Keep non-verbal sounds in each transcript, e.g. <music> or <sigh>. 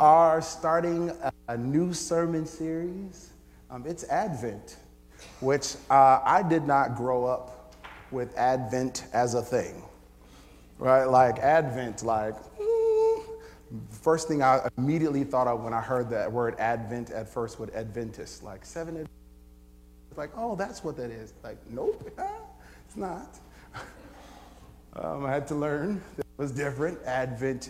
are starting a, new sermon series. Um, it's Advent, which uh, I did not grow up with Advent as a thing, right? Like Advent, like, mm, first thing I immediately thought of when I heard that word Advent at first was Adventist, like seven. It's Like, oh, that's what that is. Like, nope, <laughs> it's not. <laughs> Um, I had to learn that it was different. Advent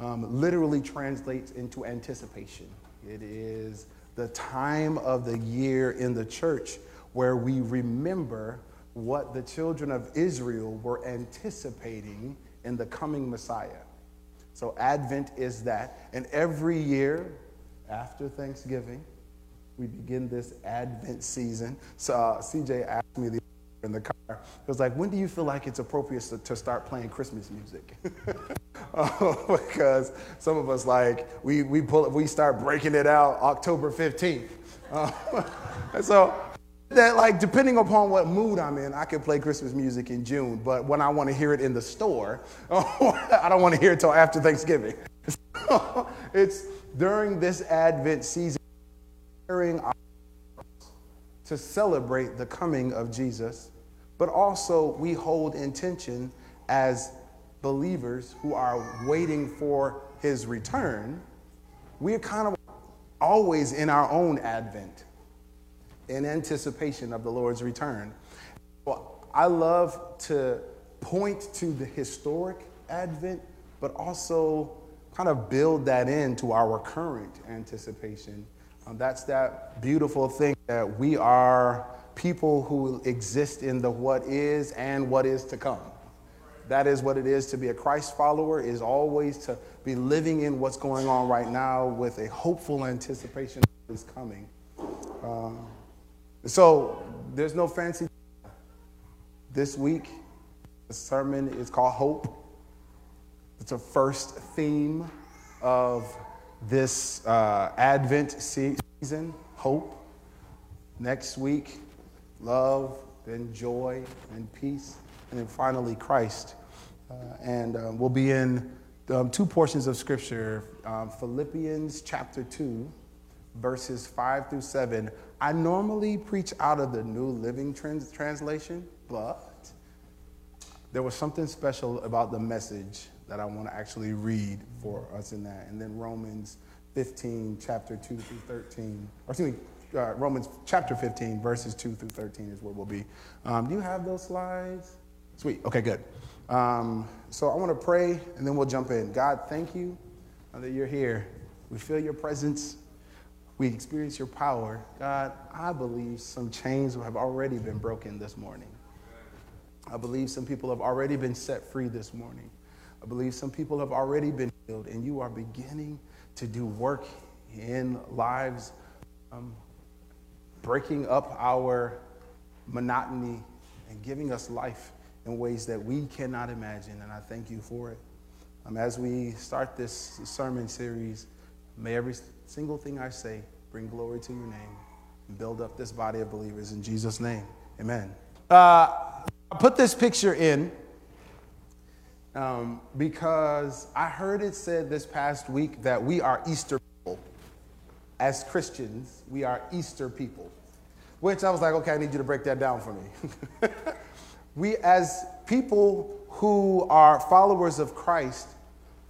um, literally translates into anticipation. It is the time of the year in the church where we remember what the children of Israel were anticipating in the coming Messiah. So, Advent is that. And every year after Thanksgiving, we begin this Advent season. So, uh, CJ asked me the in the car. It was like, when do you feel like it's appropriate to, to start playing Christmas music? <laughs> uh, because some of us like we we pull we start breaking it out October 15th. <laughs> Uh, and so that like depending upon what mood I'm in, I can play Christmas music in June. But when I want to hear it in the store, <laughs> I don't want to hear it till after Thanksgiving. So it's during this Advent season, preparing to celebrate the coming of Jesus, but also we hold intention as believers who are waiting for his return. We're kind of always in our own advent in anticipation of the Lord's return. Well, I love to point to the historic advent, but also kind of build that into our current anticipation that's that beautiful thing that we are people who exist in the what is and what is to come. That is what it is to be a Christ follower, is always to be living in what's going on right now with a hopeful anticipation of his coming. Um, so there's no fancy. This week, the sermon is called Hope. It's a first theme of this uh, Advent season, hope. Next week, love, then joy and peace, and then finally Christ. Uh, and um, we'll be in um, two portions of Scripture um, Philippians chapter 2, verses 5 through 7. I normally preach out of the New Living Trans- Translation, but there was something special about the message that I want to actually read for us in that. And then Romans 15, chapter 2 through 13, or excuse me, uh, Romans chapter 15, verses 2 through 13 is where we'll be. Um, do you have those slides? Sweet. Okay, good. Um, so I want to pray and then we'll jump in. God, thank you that you're here. We feel your presence. We experience your power. God, I believe some chains have already been broken this morning. I believe some people have already been set free this morning. Believe some people have already been healed, and you are beginning to do work in lives, um, breaking up our monotony and giving us life in ways that we cannot imagine. And I thank you for it. Um, as we start this sermon series, may every single thing I say bring glory to your name and build up this body of believers in Jesus' name. Amen. Uh, I put this picture in um, because I heard it said this past week that we are Easter people. As Christians, we are Easter people. Which I was like, okay, I need you to break that down for me. <laughs> we, as people who are followers of Christ,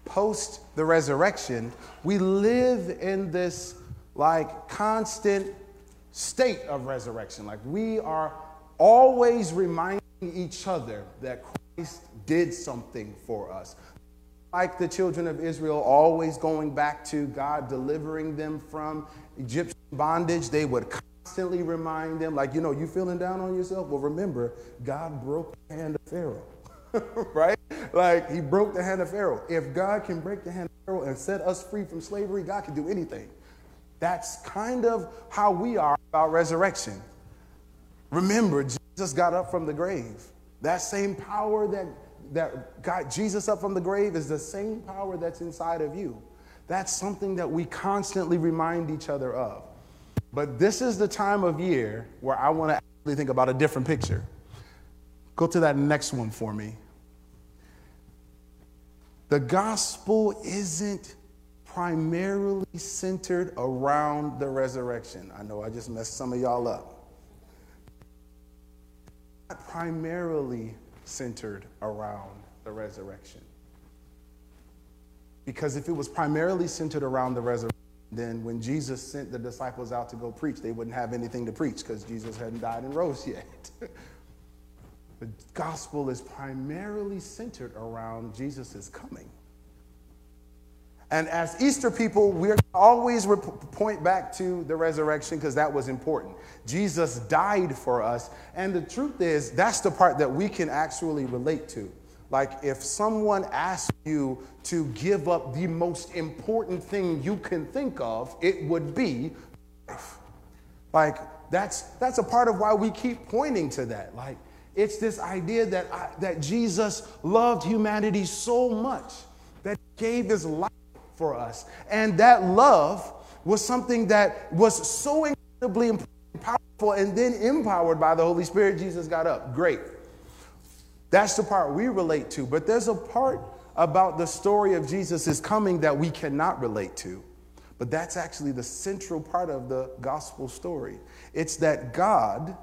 post the resurrection, we live in this like constant state of resurrection. Like we are always reminding each other that Christ did something for us. Like the children of Israel, always going back to God delivering them from Egyptian bondage, they would constantly remind them, like, you know, you feeling down on yourself? Well, remember, God broke the hand of Pharaoh, <laughs> right? Like, he broke the hand of Pharaoh. If God can break the hand of Pharaoh and set us free from slavery, God can do anything. That's kind of how we are about resurrection. Remember, Jesus got up from the grave. That same power that, that got Jesus up from the grave is the same power that's inside of you. That's something that we constantly remind each other of. But this is the time of year where I want to actually think about a different picture. Go to that next one for me. The gospel isn't primarily centered around the resurrection. I know I just messed some of y'all up. Primarily centered around the resurrection. Because if it was primarily centered around the resurrection, then when Jesus sent the disciples out to go preach, they wouldn't have anything to preach because Jesus hadn't died and rose yet. <laughs> the gospel is primarily centered around Jesus' coming. And as Easter people, we're always point back to the resurrection because that was important. Jesus died for us. And the truth is, that's the part that we can actually relate to. Like if someone asked you to give up the most important thing you can think of, it would be life. Like that's that's a part of why we keep pointing to that. Like it's this idea that I, that Jesus loved humanity so much that he gave his life for us. And that love was something that was so incredibly powerful and then empowered by the Holy Spirit Jesus got up. Great. That's the part we relate to. But there's a part about the story of Jesus' coming that we cannot relate to. But that's actually the central part of the gospel story. It's that God,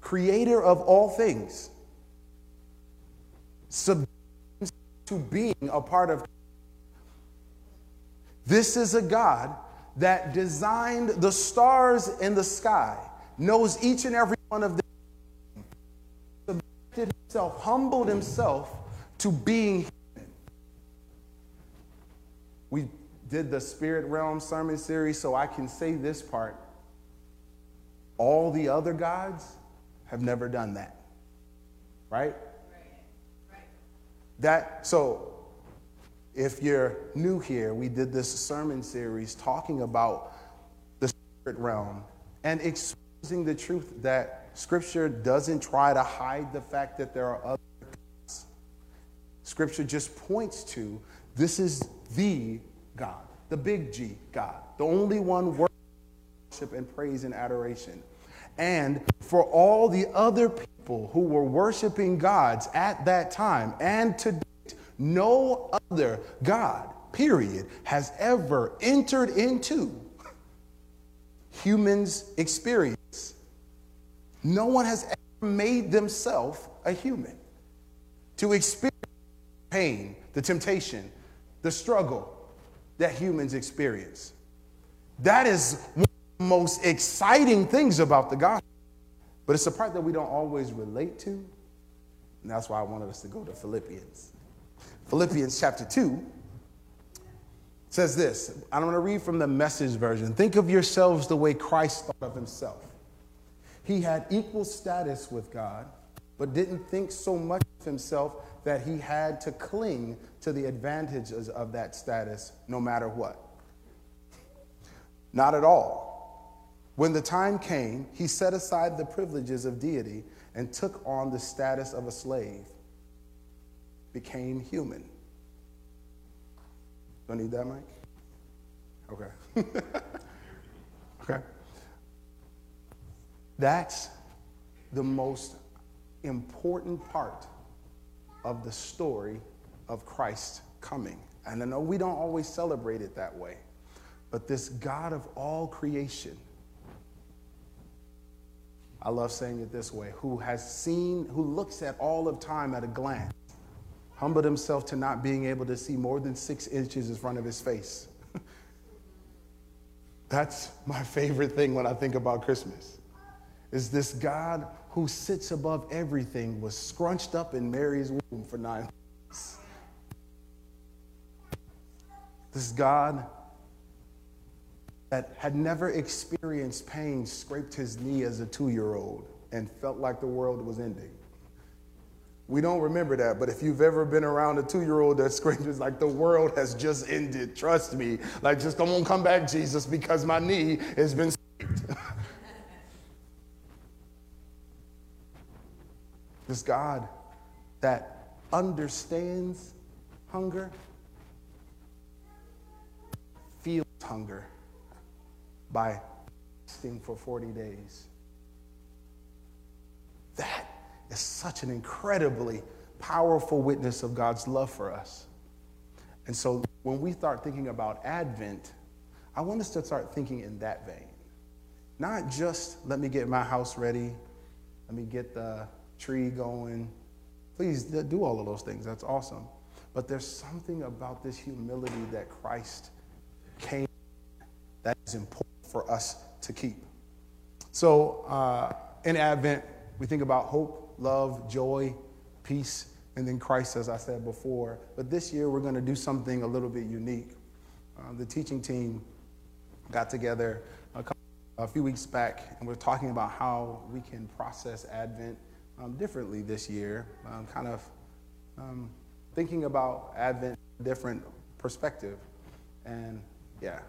creator of all things, submits to being a part of. This is a God that designed the stars in the sky, knows each and every one of them subjected himself, humbled himself to being human. We did the spirit realm sermon series, so I can say this part. All the other gods have never done that. Right? That so if you're new here, we did this sermon series talking about the spirit realm and exposing the truth that Scripture doesn't try to hide the fact that there are other gods. Scripture just points to this is the God, the big G God, the only one worth worship and praise and adoration. And for all the other people who were worshiping gods at that time and to date, no other God, period, has ever entered into humans' experience no one has ever made themselves a human to experience pain, the temptation, the struggle that humans experience. That is one of the most exciting things about the gospel. But it's a part that we don't always relate to. And that's why I wanted us to go to Philippians. Philippians chapter 2 says this. I'm going to read from the message version. Think of yourselves the way Christ thought of himself. He had equal status with God, but didn't think so much of himself that he had to cling to the advantages of that status no matter what. Not at all. When the time came, he set aside the privileges of deity and took on the status of a slave, became human. Don't need that, Mike? Okay. <laughs> okay. That's the most important part of the story of Christ coming. And I know we don't always celebrate it that way, but this God of all creation, I love saying it this way, who has seen, who looks at all of time at a glance, humbled himself to not being able to see more than six inches in front of his face. <laughs> That's my favorite thing when I think about Christmas is this God who sits above everything was scrunched up in Mary's womb for nine months. This God that had never experienced pain scraped his knee as a two year old and felt like the world was ending. We don't remember that, but if you've ever been around a two year old that <laughs> screams like the world has just ended, trust me, like just come on, come back, Jesus, because my knee has been saved. <laughs> This God that understands hunger, feels hunger by fasting for 40 days. That is such an incredibly powerful witness of God's love for us. And so when we start thinking about Advent, I want us to start thinking in that vein. Not just let me get my house ready, let me get the tree going. Please do all of those things. That's awesome. But there's something about this humility that Christ came that is important for us to keep. So uh, in Advent, we think about hope, love, joy, peace, and then Christ, as I said before. But this year, we're going to do something a little bit unique. Uh, the teaching team got together a, couple, a, few weeks back, and we're talking about how we can process Advent um, differently this year, um, kind of um, thinking about Advent different perspective. And yeah,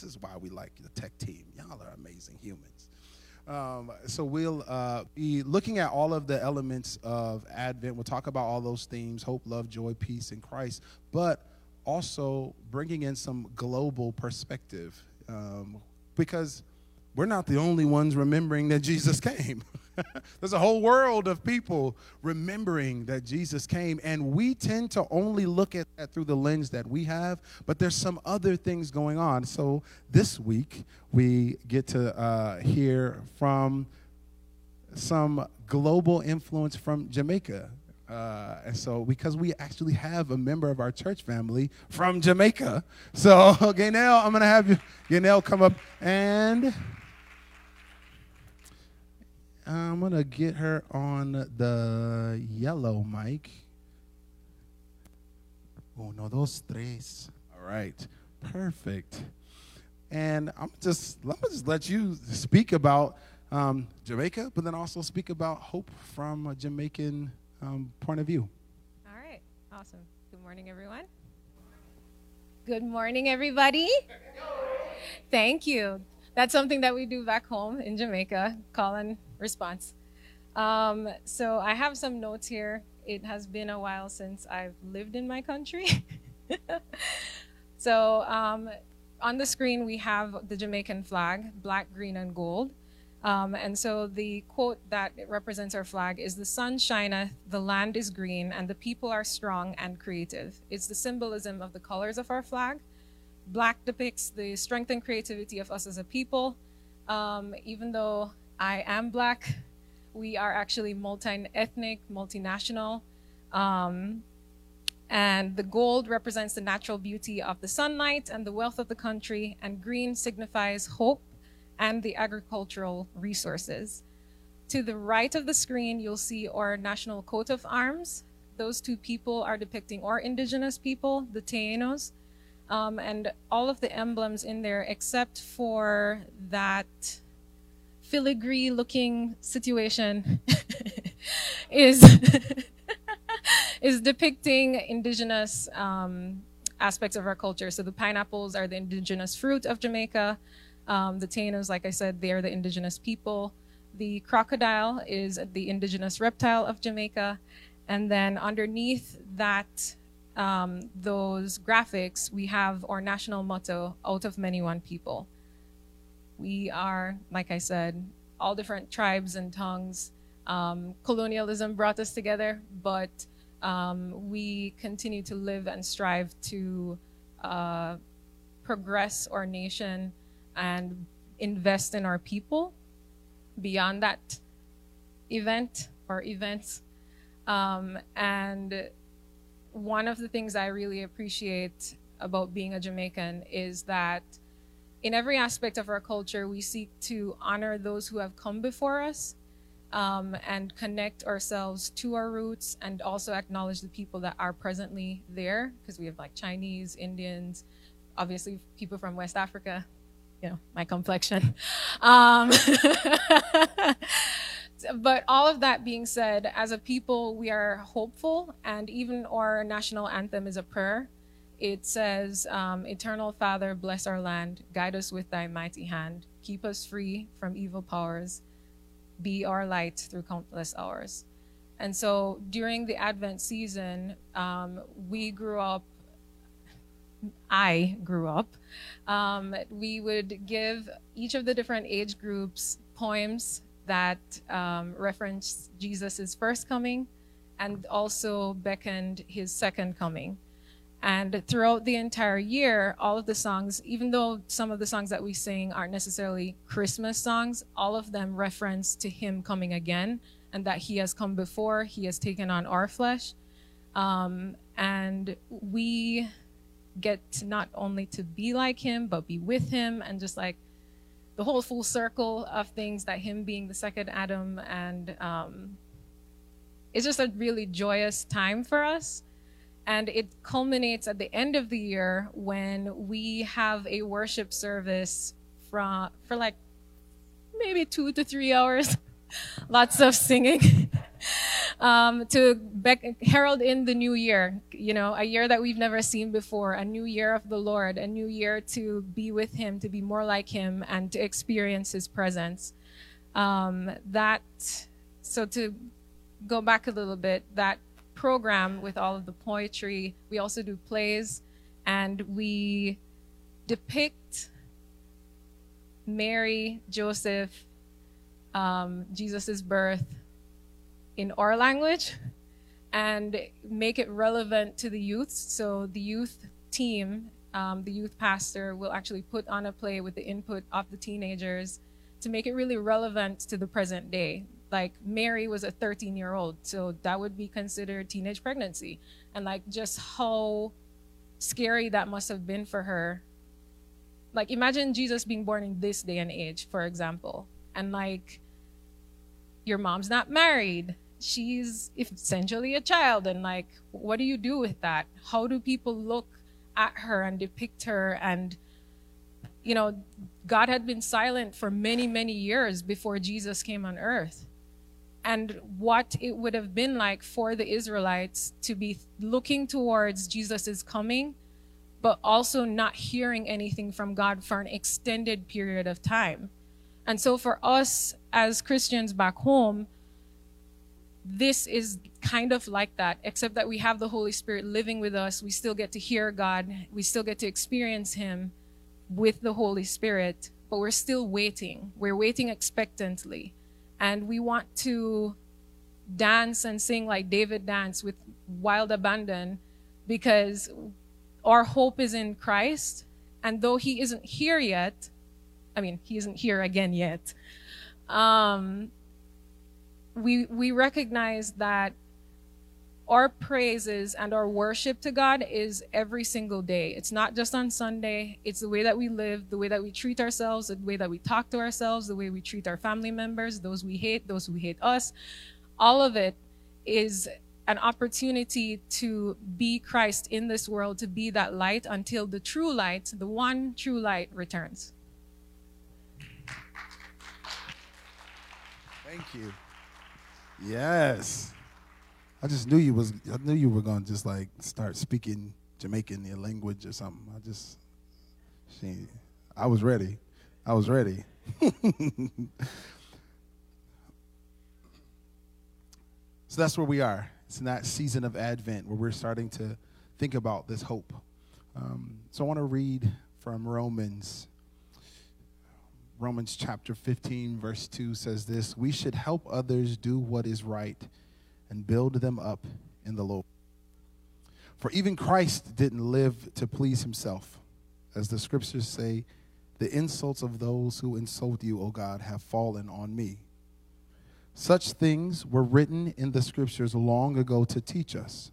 This is why we like the tech team. Y'all are amazing humans. Um, so we'll uh, be looking at all of the elements of Advent. We'll talk about all those themes hope, love, joy, peace in Christ, but also bringing in some global perspective um, because we're not the only ones remembering that Jesus came. <laughs> There's a whole world of people remembering that Jesus came, and we tend to only look at that through the lens that we have, but there's some other things going on. So this week, we get to uh, hear from some global influence from Jamaica. Uh, and so, because we actually have a member of our church family from Jamaica. So, <laughs> Gaynell, I'm going to have you, Gaynell, come up and I'm to get her on the yellow mic. Uno, dos, tres. All right. Perfect. And I'm just, let me just let you speak about um, Jamaica, but then also speak about hope from a Jamaican um, point of view. All right. Awesome. Good morning, everyone. Good morning, everybody. Thank you. That's something that we do back home in Jamaica, Colin response. Um, so I have some notes here. It has been a while since I've lived in my country. <laughs> so um, on the screen, we have the Jamaican flag, black, green, and gold. Um, and so the quote that represents our flag is The sun shineth, the land is green, and the people are strong and creative. It's the symbolism of the colors of our flag. Black depicts the strength and creativity of us as a people. Um, even though I am black. We are actually multi-ethnic, multinational. Um, and the gold represents the natural beauty of the sunlight and the wealth of the country, and green signifies hope and the agricultural resources. To the right of the screen, you'll see our national coat of arms. Those two people are depicting our indigenous people, the Taínos, um, and all of the emblems in there, except for that filigree looking situation <laughs> is <laughs> is depicting indigenous um, aspects of our culture. So the pineapples are the indigenous fruit of Jamaica. Um, the Taínos, like I said, they are the indigenous people. The crocodile is the indigenous reptile of Jamaica. And then underneath that, um, those graphics, we have our national motto, out of many one people. We are, like I said, all different tribes and tongues. Um, colonialism brought us together, but um, we continue to live and strive to uh, progress our nation and invest in our people beyond that event or events. Um, and one of the things I really appreciate about being a Jamaican is that in every aspect of our culture, we seek to honor those who have come before us um, and connect ourselves to our roots and also acknowledge the people that are presently there because we have like Chinese, Indians, obviously people from West Africa, you know, my complexion. <laughs> Um, <laughs> but all of that being said, as a people, we are hopeful, and even our national anthem is a prayer it says, um, Eternal Father, bless our land, guide us with thy mighty hand, keep us free from evil powers, be our light through countless hours. And so during the Advent season, um, we grew up, I grew up, um, we would give each of the different age groups poems that um, referenced Jesus' first coming and also beckoned his second coming. And throughout the entire year, all of the songs, even though some of the songs that we sing aren't necessarily Christmas songs, all of them reference to him coming again and that he has come before, he has taken on our flesh. Um, and we get not only to be like him, but be with him and just like the whole full circle of things that him being the second Adam and um, it's just a really joyous time for us. And it culminates at the end of the year when we have a worship service from for like maybe two to three hours, <laughs> lots of singing. <laughs> um, to bec- herald in the new year, you know, a year that we've never seen before, a new year of the Lord, a new year to be with Him, to be more like Him, and to experience His presence. Um, that, so to go back a little bit, that program with all of the poetry, we also do plays, and we depict Mary, Joseph, um, Jesus' birth in our language and make it relevant to the youth. So the youth team, um, the youth pastor will actually put on a play with the input of the teenagers to make it really relevant to the present day. Like Mary was a 13 year old, so that would be considered teenage pregnancy. And like just how scary that must have been for her. Like imagine Jesus being born in this day and age, for example. And like your mom's not married she's essentially a child and like what do you do with that how do people look at her and depict her and you know god had been silent for many many years before jesus came on earth and what it would have been like for the israelites to be looking towards jesus' coming but also not hearing anything from god for an extended period of time and so for us as christians back home this is kind of like that, except that we have the Holy Spirit living with us. We still get to hear God, we still get to experience Him with the Holy Spirit, but we're still waiting. We're waiting expectantly. And we want to dance and sing like David danced with wild abandon because our hope is in Christ. And though He isn't here yet, I mean, He isn't here again yet. Um, we we recognize that our praises and our worship to God is every single day. It's not just on Sunday. It's the way that we live, the way that we treat ourselves, the way that we talk to ourselves, the way we treat our family members, those we hate, those who hate us. All of it is an opportunity to be Christ in this world, to be that light until the true light, the one true light, returns. Thank you. Yes. I just knew you was I knew you were gonna just like start speaking Jamaican your language or something. I just she I was ready. I was ready. <laughs> so that's where we are. It's in that season of Advent where we're starting to think about this hope. Um, so I want to read from Romans Romans chapter 15, verse 2 says this We should help others do what is right and build them up in the Lord. For even Christ didn't live to please himself. As the scriptures say, the insults of those who insult you, O God, have fallen on me. Such things were written in the scriptures long ago to teach us.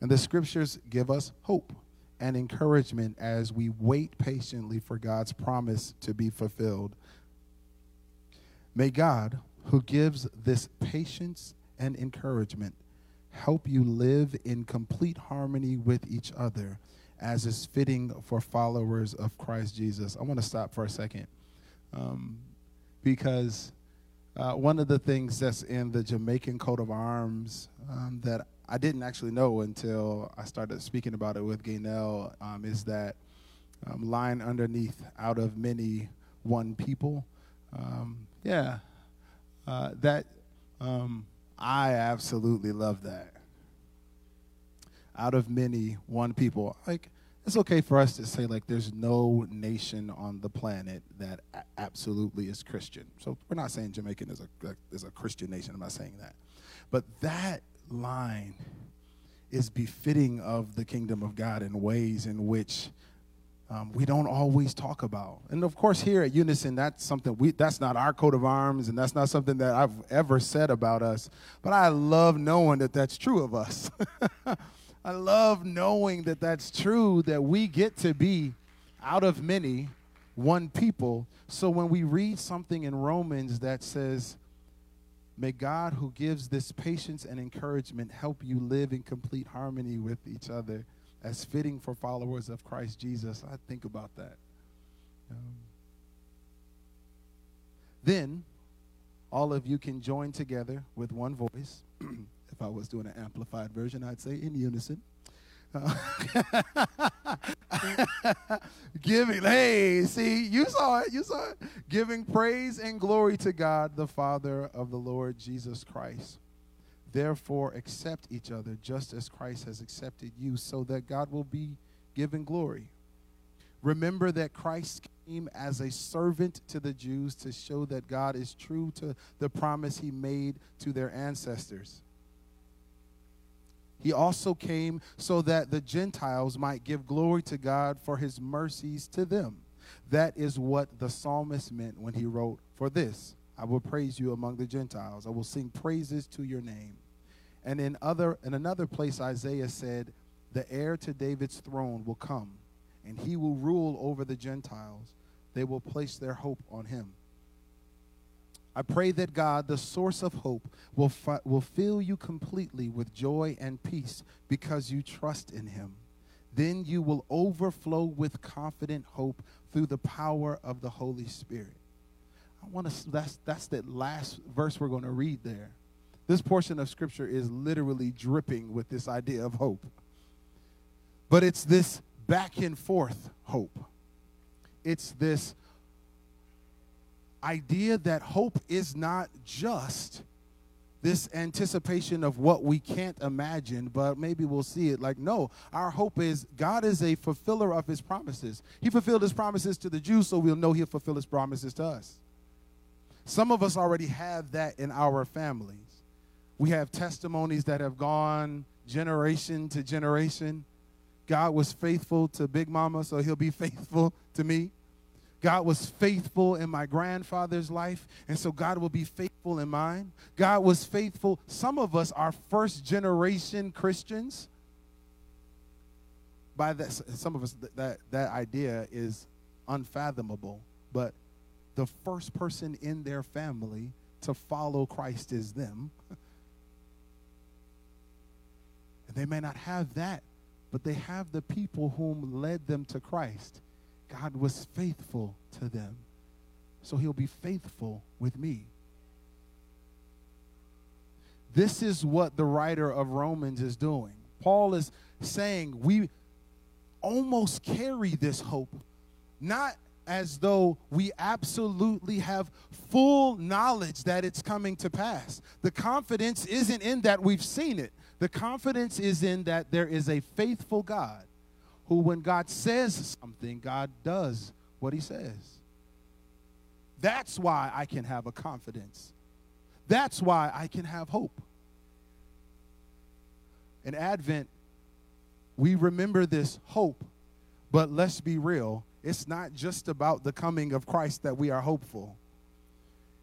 And the scriptures give us hope and encouragement as we wait patiently for God's promise to be fulfilled. May God, who gives this patience and encouragement, help you live in complete harmony with each other as is fitting for followers of Christ Jesus. I want to stop for a second um, because uh, one of the things that's in the Jamaican coat of arms um, that I didn't actually know until I started speaking about it with Gaynell um, is that um, line underneath out of many one people. Um, yeah, uh, that um, I absolutely love that. Out of many one people, like it's okay for us to say like there's no nation on the planet that a- absolutely is Christian. So we're not saying Jamaican is a, is a Christian nation. I'm not saying that. But that line is befitting of the kingdom of God in ways in which um, we don't always talk about. And of course, here at Unison, that's something we that's not our coat of arms, and that's not something that I've ever said about us. But I love knowing that that's true of us. <laughs> I love knowing that that's true, that we get to be out of many one people. So when we read something in Romans that says, May God, who gives this patience and encouragement, help you live in complete harmony with each other as fitting for followers of Christ Jesus. I think about that. Um, then, all of you can join together with one voice. <clears throat> if I was doing an amplified version, I'd say in unison. Uh, <laughs> giving, hey, see, you saw it, you saw it. Giving praise and glory to God, the Father of the Lord Jesus Christ. Therefore, accept each other just as Christ has accepted you, so that God will be given glory. Remember that Christ came as a servant to the Jews to show that God is true to the promise he made to their ancestors. He also came so that the Gentiles might give glory to God for his mercies to them. That is what the psalmist meant when he wrote, For this I will praise you among the Gentiles. I will sing praises to your name. And in other in another place Isaiah said, The heir to David's throne will come, and he will rule over the Gentiles. They will place their hope on him. I pray that God, the source of hope, will, fi- will fill you completely with joy and peace because you trust in Him. Then you will overflow with confident hope through the power of the Holy Spirit. I want to that's that's that last verse we're going to read there. This portion of scripture is literally dripping with this idea of hope. But it's this back and forth hope. It's this idea that hope is not just this anticipation of what we can't imagine, but maybe we'll see it like, no, our hope is God is a fulfiller of his promises. He fulfilled his promises to the Jews, so we'll know he'll fulfill his promises to us. Some of us already have that in our families. We have testimonies that have gone generation to generation. God was faithful to Big Mama, so he'll be <laughs> faithful to me. God was faithful in my grandfather's life, and so God will be faithful in mine. God was faithful. Some of us are first generation Christians. By that, some of us, that, that idea is unfathomable, but the first person in their family to follow Christ is them. And they may not have that, but they have the people whom led them to Christ. God was faithful to them. So he'll be faithful with me. This is what the writer of Romans is doing. Paul is saying we almost carry this hope, not as though we absolutely have full knowledge that it's coming to pass. The confidence isn't in that we've seen it, the confidence is in that there is a faithful God who, when God says something, God does what he says. That's why I can have a confidence. That's why I can have hope. In Advent, we remember this hope, but let's be real. It's not just about the coming of Christ that we are hopeful.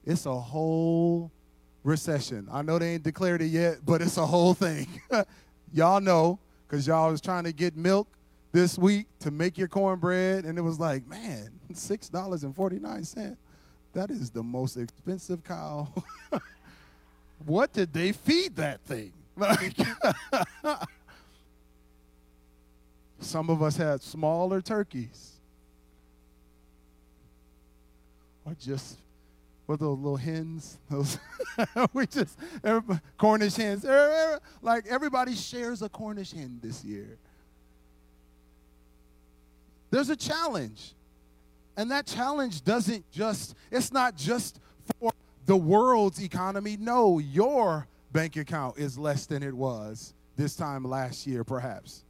It's a whole recession. I know they ain't declared it yet, but it's a whole thing. <laughs> y'all know, because y'all was trying to get milk this week to make your cornbread, and it was like, man, six dollars and forty nine cent. That is the most expensive cow. <laughs> what did they feed that thing? Like, <laughs> some of us had smaller turkeys, or just what those little hens? <laughs> Those <laughs> we just Cornish hens. Er, er, like everybody shares a Cornish hen this year. There's a challenge. And that challenge doesn't just, it's not just for the world's economy. No, your bank account is less than it was this time last year, perhaps.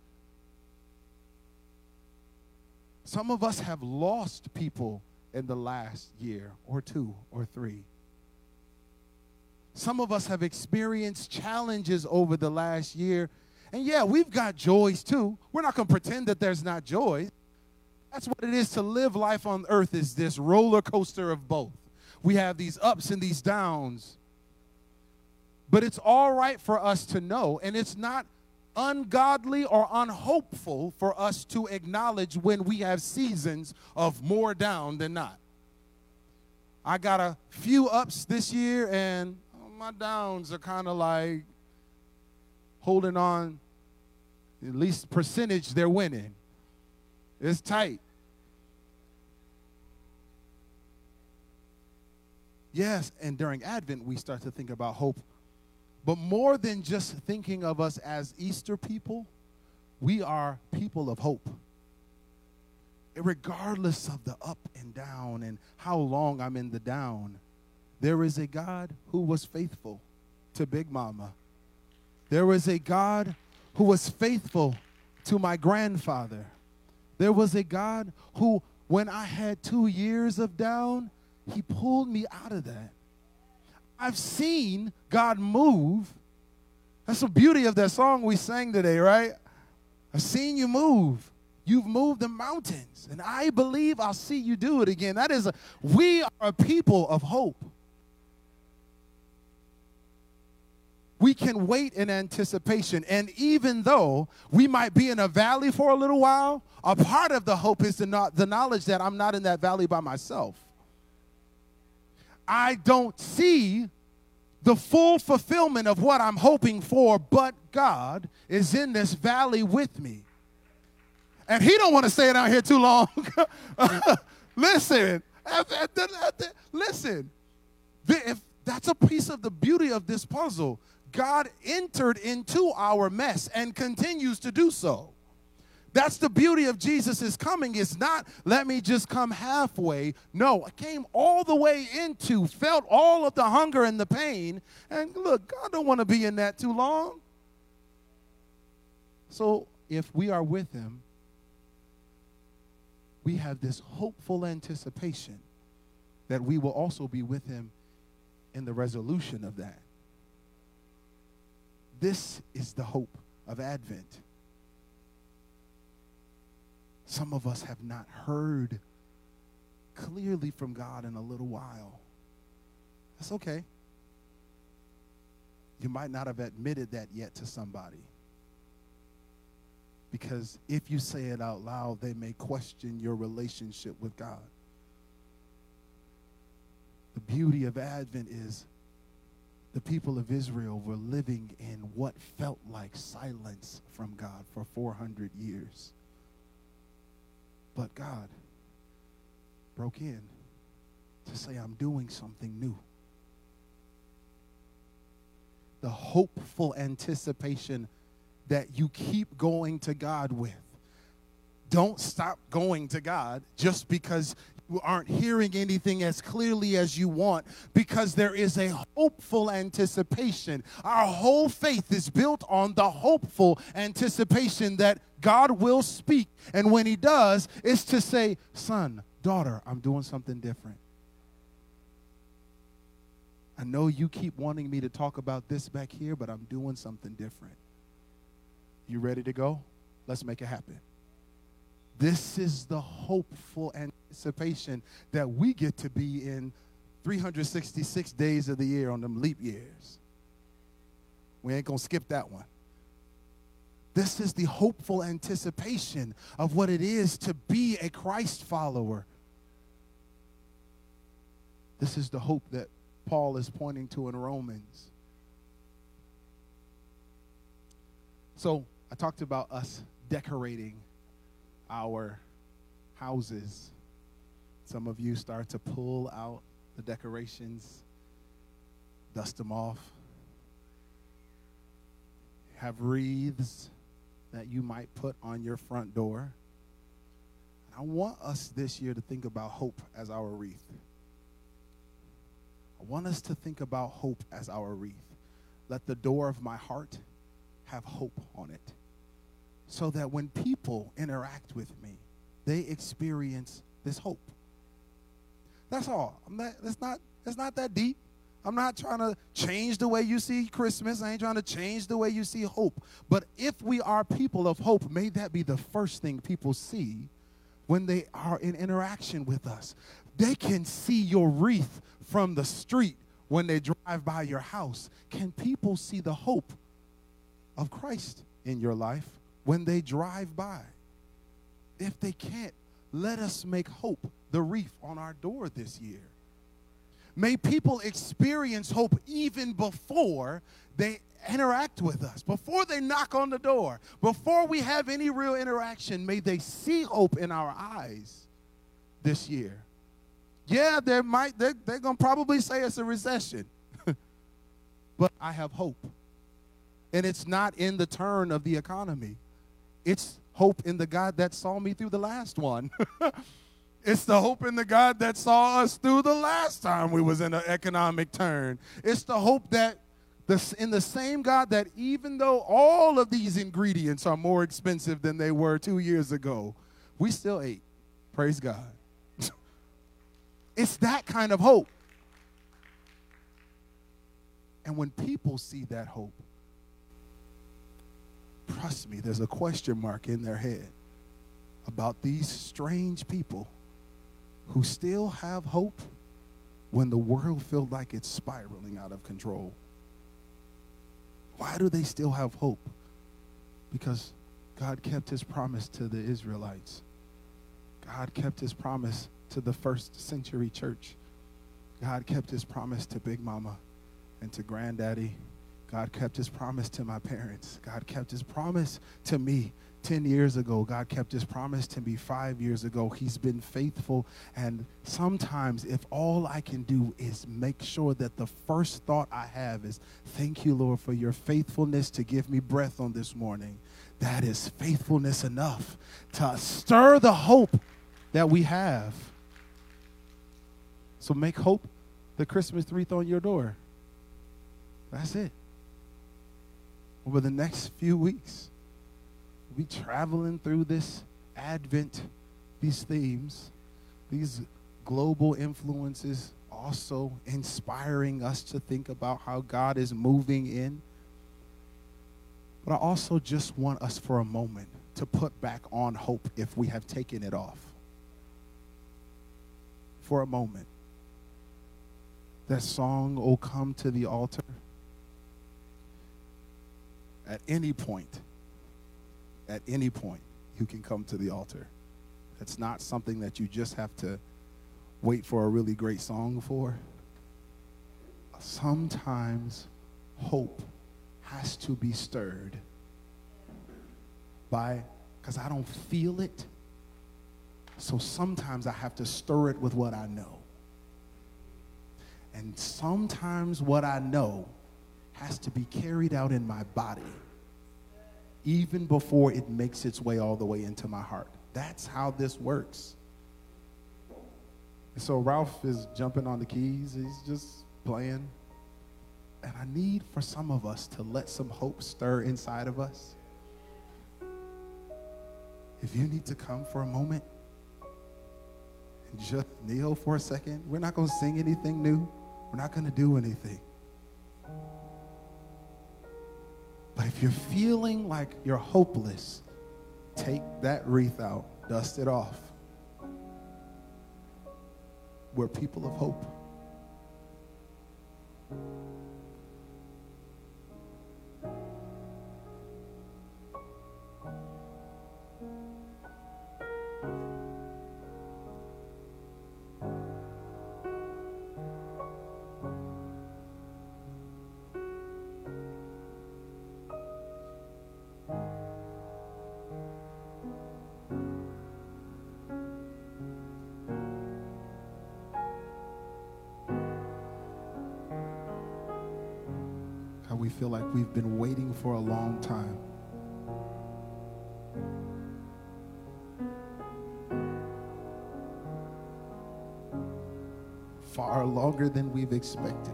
Some of us have lost people in the last year or two or three. Some of us have experienced challenges over the last year. And yeah, we've got joys too. We're not going to pretend that there's not joy. That's what it is to live life on earth is this roller coaster of both. We have these ups and these downs. But it's all right for us to know, and it's not ungodly or unhopeful for us to acknowledge when we have seasons of more down than not. I got a few ups this year, and oh, my downs are kind of like holding on, at least percentage they're winning. It's tight. Yes, and during Advent, we start to think about hope but more than just thinking of us as Easter people, we are people of hope. Regardless of the up and down and how long I'm in the down, there is a God who was faithful to Big Mama. There was a God who was faithful to my grandfather. There was a God who, when I had two years of down, he pulled me out of that. I've seen God move. That's the beauty of that song we sang today, right? I've seen you move. You've moved the mountains, and I believe I'll see you do it again. That is, a, we are a people of hope. We can wait in anticipation. And even though we might be in a valley for a little while, a part of the hope is the, the knowledge that I'm not in that valley by myself. I don't see the full fulfillment of what I'm hoping for, but God is in this valley with me. And he don't want to stay out here too long. <laughs> listen, listen. If that's a piece of the beauty of this puzzle. God entered into our mess and continues to do so. That's the beauty of Jesus' coming. It's not let me just come halfway. No, I came all the way into, felt all of the hunger and the pain. And look, God don't want to be in that too long. So if we are with him, we have this hopeful anticipation that we will also be with him in the resolution of that. This is the hope of Advent. Some of us have not heard clearly from God in a little while. That's okay. You might not have admitted that yet to somebody. Because if you say it out loud, they may question your relationship with God. The beauty of Advent is the people of Israel were living in what felt like silence from God for 400 years. But God broke in to say, I'm doing something new. The hopeful anticipation that you keep going to God with. Don't stop going to God just because you aren't hearing anything as clearly as you want because there is a hopeful anticipation. Our whole faith is built on the hopeful anticipation that God will speak. And when He does, it's to say, Son, daughter, I'm doing something different. I know you keep wanting me to talk about this back here, but I'm doing something different. You ready to go? Let's make it happen. This is the hopeful anticipation that we get to be in 366 days of the year on them leap years. We ain't going to skip that one. This is the hopeful anticipation of what it is to be a Christ follower. This is the hope that Paul is pointing to in Romans. So, I talked about us decorating our houses. Some of you start to pull out the decorations, dust them off, have wreaths that you might put on your front door. I want us this year to think about hope as our wreath. I want us to think about hope as our wreath. Let the door of my heart have hope on it. So that when people interact with me, they experience this hope. That's all. Not, that's not, that's not that deep. I'm not trying to change the way you see Christmas. I ain't trying to change the way you see hope. But if we are people of hope, may that be the first thing people see when they are in interaction with us. They can see your wreath from the street when they drive by your house. Can people see the hope of Christ in your life when they drive by? If they can't, let us make hope the wreath on our door this year. May people experience hope even before they interact with us, before they knock on the door, before we have any real interaction. May they see hope in our eyes this year. Yeah, there might they're, they're gonna probably say it's a recession, <laughs> but I have hope, and it's not in the turn of the economy. It's hope in the God that saw me through the last one. <laughs> It's the hope in the God that saw us through the last time we was in an economic turn. It's the hope that the, in the same God that even though all of these ingredients are more expensive than they were two years ago, we still ate. Praise God. <laughs> it's that kind of hope. And when people see that hope, trust me, there's a question mark in their head about these strange people who still have hope when the world feels like it's spiraling out of control. Why do they still have hope? Because God kept his promise to the Israelites. God kept his promise to the first century church. God kept his promise to Big Mama and to Granddaddy. God kept his promise to my parents. God kept his promise to me 10 years ago. God kept his promise to me five years ago. He's been faithful. And sometimes, if all I can do is make sure that the first thought I have is, Thank you, Lord, for your faithfulness to give me breath on this morning, that is faithfulness enough to stir the hope that we have. So make hope the Christmas wreath on your door. That's it. Over the next few weeks we traveling through this Advent, these themes, these global influences also inspiring us to think about how God is moving in. But I also just want us for a moment to put back on hope if we have taken it off. For a moment. That song, Oh Come to the Altar, at any point, at any point, you can come to the altar. It's not something that you just have to wait for a really great song for. Sometimes hope has to be stirred by, because I don't feel it. So sometimes I have to stir it with what I know. And sometimes what I know has to be carried out in my body even before it makes its way all the way into my heart. That's how this works. So Ralph is jumping on the keys, he's just playing. And I need for some of us to let some hope stir inside of us. If you need to come for a moment and just kneel for a second, we're not going to sing anything new, we're not going to do anything. But if you're feeling like you're hopeless, take that wreath out, dust it off. We're people of hope. Feel like we've been waiting for a long time. Far longer than we've expected.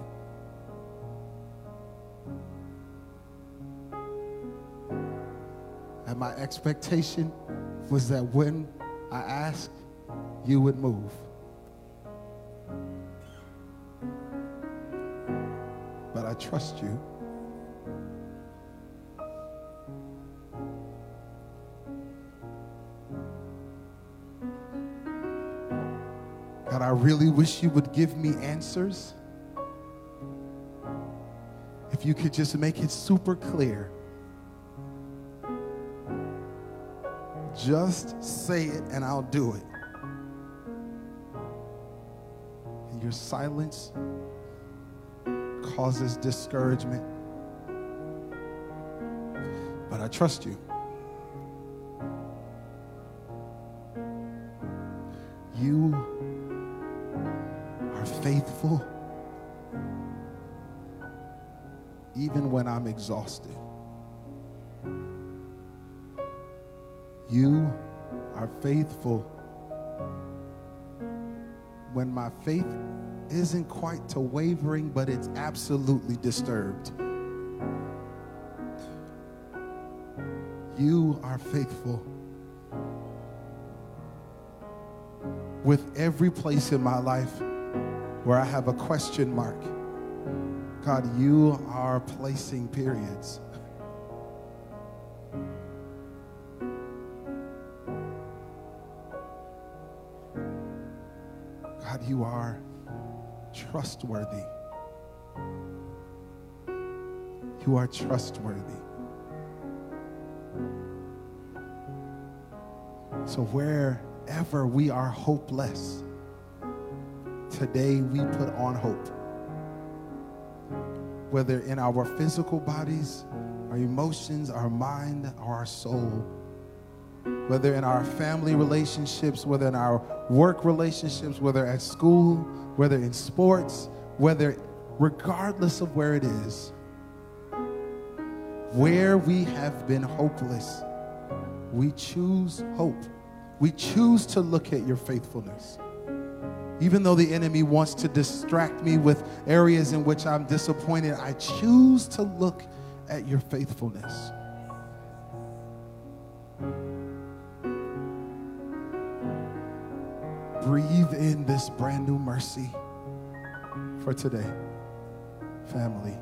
And my expectation was that when I asked, you would move. But I trust you. Really wish you would give me answers. If you could just make it super clear. Just say it and I'll do it. And your silence causes discouragement. But I trust you. You faithful even when I'm exhausted. You are faithful when my faith isn't quite to wavering, but it's absolutely disturbed. You are faithful with every place in my life where I have a question mark. God, you are placing periods. God, you are trustworthy. You are trustworthy. So wherever we are hopeless, today we put on hope. Whether in our physical bodies, our emotions, our mind, or our soul whether in our family relationships, whether in our work relationships, whether at school, whether in sports, whether regardless of where it is, where we have been hopeless, we choose hope. We choose to look at your faithfulness. Even though the enemy wants to distract me with areas in which I'm disappointed, I choose to look at your faithfulness. breathe in this brand new mercy for today. Family,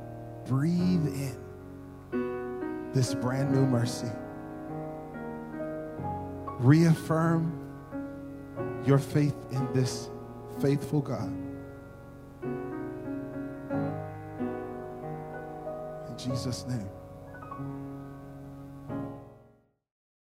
breathe in this brand new mercy. Reaffirm your faith in this faithful God. In Jesus' name.